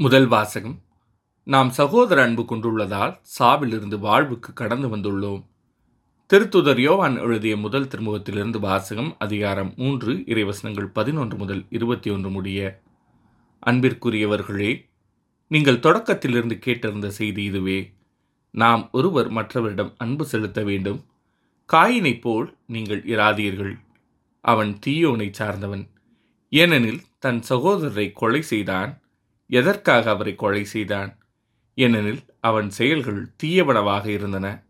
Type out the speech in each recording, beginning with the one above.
முதல் வாசகம். நாம் சகோதர அன்பு கொண்டுள்ளதால் சாவிலிருந்து வாழ்வுக்கு கடந்து வந்துள்ளோம். திருத்துதர் யோவான் எழுதிய முதல் திருமுகத்திலிருந்து வாசகம் அதிகாரம் மூன்று இறைவசனங்கள் பதினொன்று முதல் இருபத்தி ஒன்று முடிய அன்பிற்குரியவர்களே நீங்கள் தொடக்கத்திலிருந்து கேட்டிருந்த செய்தி இதுவே. நாம் ஒருவர் மற்றவரிடம் அன்பு செலுத்த வேண்டும். காயினைப் போல் நீங்கள் இராதீர்கள். அவன் தீயோனை சார்ந்தவன். ஏனெனில் தன் சகோதரரை கொலை செய்தான். எதற்காக அவரை கொலை செய்தான்? ஏனெனில் அவன் செயல்கள் தீயவனவாக இருந்தன.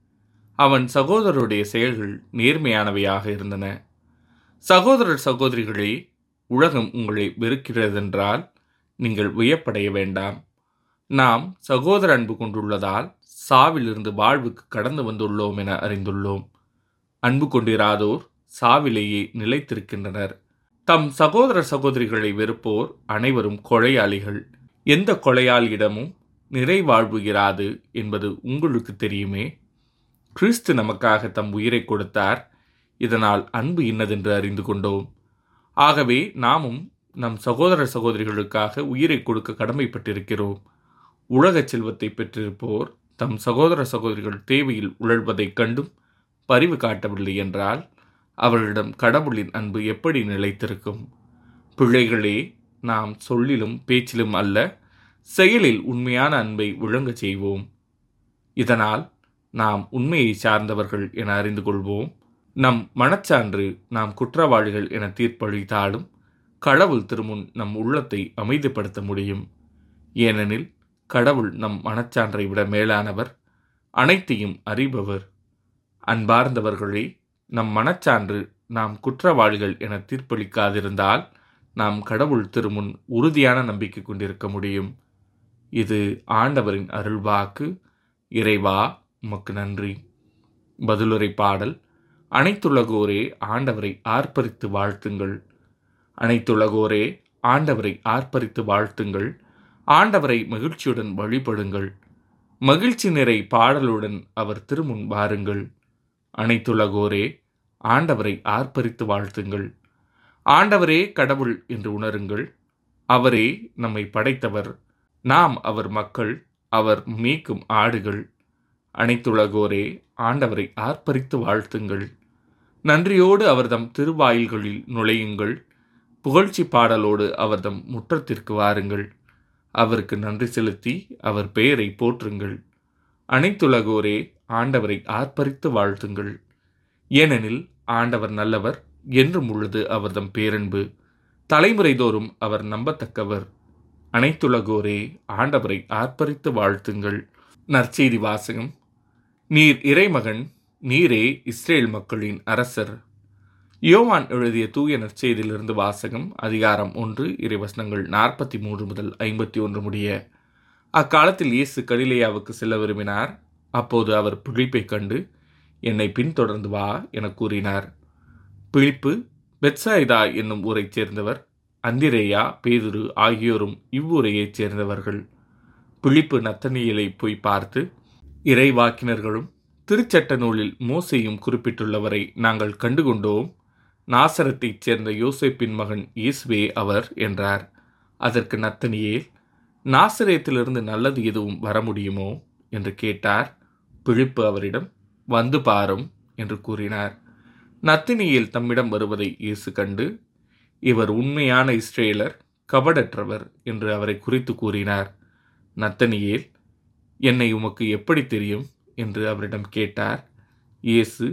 அவன் சகோதரருடைய செயல்கள் நேர்மையானவையாக இருந்தன. சகோதரர் சகோதரிகளே உலகம் உங்களை வெறுக்கிறதென்றால் நீங்கள் வியப்படைய வேண்டாம். நாம் சகோதர அன்பு கொண்டுள்ளதால் சாவிலிருந்து வாழ்வுக்கு கடந்து வந்துள்ளோம் என அறிந்துள்ளோம். அன்பு கொண்டிராதோர் சாவிலேயே நிலைத்திருக்கின்றனர். தம் சகோதர சகோதரிகளை வெறுப்போர் அனைவரும் கொலையாளிகள். எந்த கொலையாளியிடமும் நிறைவாழ்வு இராது என்பது உங்களுக்கு தெரியுமே? கிறிஸ்து நமக்காக தம் உயிரை கொடுத்தார். இதனால் அன்பு இன்னதென்று அறிந்து கொண்டோம். ஆகவே நாமும் நம் சகோதர சகோதரிகளுக்காக உயிரை கொடுக்க கடமைப்பட்டிருக்கிறோம். உலகச் செல்வத்தை பெற்றிருப்போர் தம் சகோதர சகோதரிகள் தேவையில் உழல்வதைக் கண்டும் பரிவு காட்டவில்லை என்றால் அவர்களிடம் கடவுளின் அன்பு எப்படி நிலைத்திருக்கும்? பிள்ளைகளே நாம் சொல்லிலும் பேச்சிலும் அல்ல செயலில் உண்மையான அன்பை விளங்கச் செய்வோம். இதனால் நாம் உண்மையை சார்ந்தவர்கள் என அறிந்து கொள்வோம். நம் மனச்சான்று நாம் குற்றவாளிகள் என தீர்ப்பளித்தாலும் கடவுள் திருமுன் நம் உள்ளத்தை அமைதிப்படுத்த முடியும். ஏனெனில் கடவுள் நம் மனச்சான்றை விட மேலானவர் அனைத்தையும் அறிபவர். அன்பார்ந்தவர்களே நம் மனச்சான்று நாம் குற்றவாளிகள் என தீர்ப்பளிக்காதிருந்தால் நாம் கடவுள் திருமுன் உறுதியான நம்பிக்கை கொண்டிருக்க முடியும். இது ஆண்டவரின் அருள்வாக்கு இறைவா உமக்கு நன்றி. பதிலுரை பாடல். அனைத்துலகோரே ஆண்டவரை ஆர்ப்பரித்து வாழ்த்துங்கள். அனைத்துலகோரே ஆண்டவரை ஆர்ப்பரித்து வாழ்த்துங்கள். ஆண்டவரை மகிழ்ச்சியுடன் வழிபடுங்கள். மகிழ்ச்சி நிறை பாடலுடன் அவர் திருமுன் வாருங்கள். அனைத்துலகோரே ஆண்டவரை ஆர்ப்பரித்து வாழ்த்துங்கள். ஆண்டவரே கடவுள் என்று உணருங்கள். அவரே நம்மை படைத்தவர். நாம் அவர் மக்கள் அவர் மீக்கும் ஆடுகள். அனைத்துலகோரே ஆண்டவரை ஆர்ப்பரித்து வாழ்த்துங்கள். நன்றியோடு அவர்தம் திருவாயில்களில் நுழையுங்கள். புகழ்ச்சி பாடலோடு அவர்தம் முற்றத்திற்கு வாருங்கள். அவருக்கு நன்றி செலுத்தி அவர் பெயரை போற்றுங்கள். அனைத்துலகோரே ஆண்டவரை ஆர்ப்பரித்து வாழ்த்துங்கள். ஏனெனில் ஆண்டவர் நல்லவர் என்றும் உள்ளது அவர்தம் பேரன்பு. தலைமுறைதோறும் அவர் நம்பத்தக்கவர். அனைத்துலகோரே ஆண்டவரை ஆர்ப்பரித்து வாழ்த்துங்கள். நற்செய்தி வாசகம். நீர் இறைமகன் நீரே இஸ்ரேல் மக்களின் அரசர். யோவான் எழுதிய தூய நற்செய்தியிலிருந்து வாசகம் அதிகாரம் ஒன்று இறைவசனங்கள் நாற்பத்தி மூன்று முதல் ஐம்பத்தி ஒன்று முடிய. அக்காலத்தில் இயேசு கலிலேயாவுக்கு செல்ல விரும்பினார். அப்போது அவர் பிழிப்பை கண்டு என்னை பின்தொடர்ந்து வா என கூறினார். பிழிப்பு பெட்சாயிதா என்னும் ஊரைச் சேர்ந்தவர் அந்திரேயா பேதுரு ஆகியோரும் இவ்வூரையைச் சேர்ந்தவர்கள். பிழிப்பு நத்தனியலை போய் பார்த்து இறைவாக்கினர்களும் திருச்சட்ட நூலில் மோசையும் குறிப்பிட்டுள்ளவரை நாங்கள் கண்டுகொண்டோம். நாசரத்தைச் சேர்ந்த யோசேப்பின் மகன் இயேசுவே அவர் என்றார். அதற்கு நத்தனியேல் நாசரேத்திலிருந்து நல்லது எதுவும் வர முடியுமோ என்று கேட்டார். பிழிப்பு அவரிடம் வந்து பாரும் என்று கூறினார். நத்தினியில் தம்மிடம் வருவதை இயேசு கண்டு இவர் உண்மையான இஸ்ரேலர் கபடற்றவர் என்று அவரை குறித்து கூறினார். நத்தனியேல் என்னை உமக்கு எப்படி தெரியும்? என்று அவரிடம் கேட்டார். இயேசு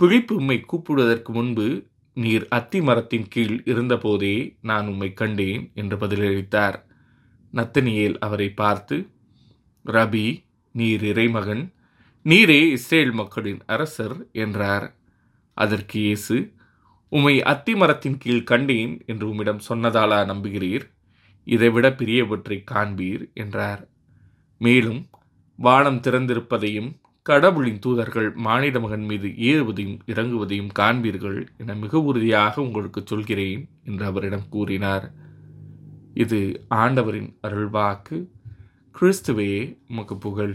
பிழிப்பு உம்மை கூப்பிடுவதற்கு முன்பு நீர் அத்தி மரத்தின் கீழ் இருந்தபோதே நான் உம்மை கண்டேன் என்று பதிலளித்தார். நத்தனியேல் அவரை பார்த்து ரபி நீர் இறைமகன் நீரே இஸ்ரேல் மக்களின் அரசர் என்றார். அதற்கு இயேசு உம்மை அத்தி மரத்தின் கீழ் கண்டேன் என்று உம்மிடம் சொன்னதாலா நம்புகிறீர்? இதைவிட பெரியவற்றை காண்பீர் என்றார். மேலும் வானம் திறந்திருப்பதையும் கடவுளின் தூதர்கள் மானிட மகன் மீது ஏறுவதையும் இறங்குவதையும் காண்பீர்கள் என மிக உறுதியாக உங்களுக்கு சொல்கிறேன் என்று அவரிடம் கூறினார். இது ஆண்டவரின் அருள்வாக்கு. கிறிஸ்துவே உமக்கு புகழ்.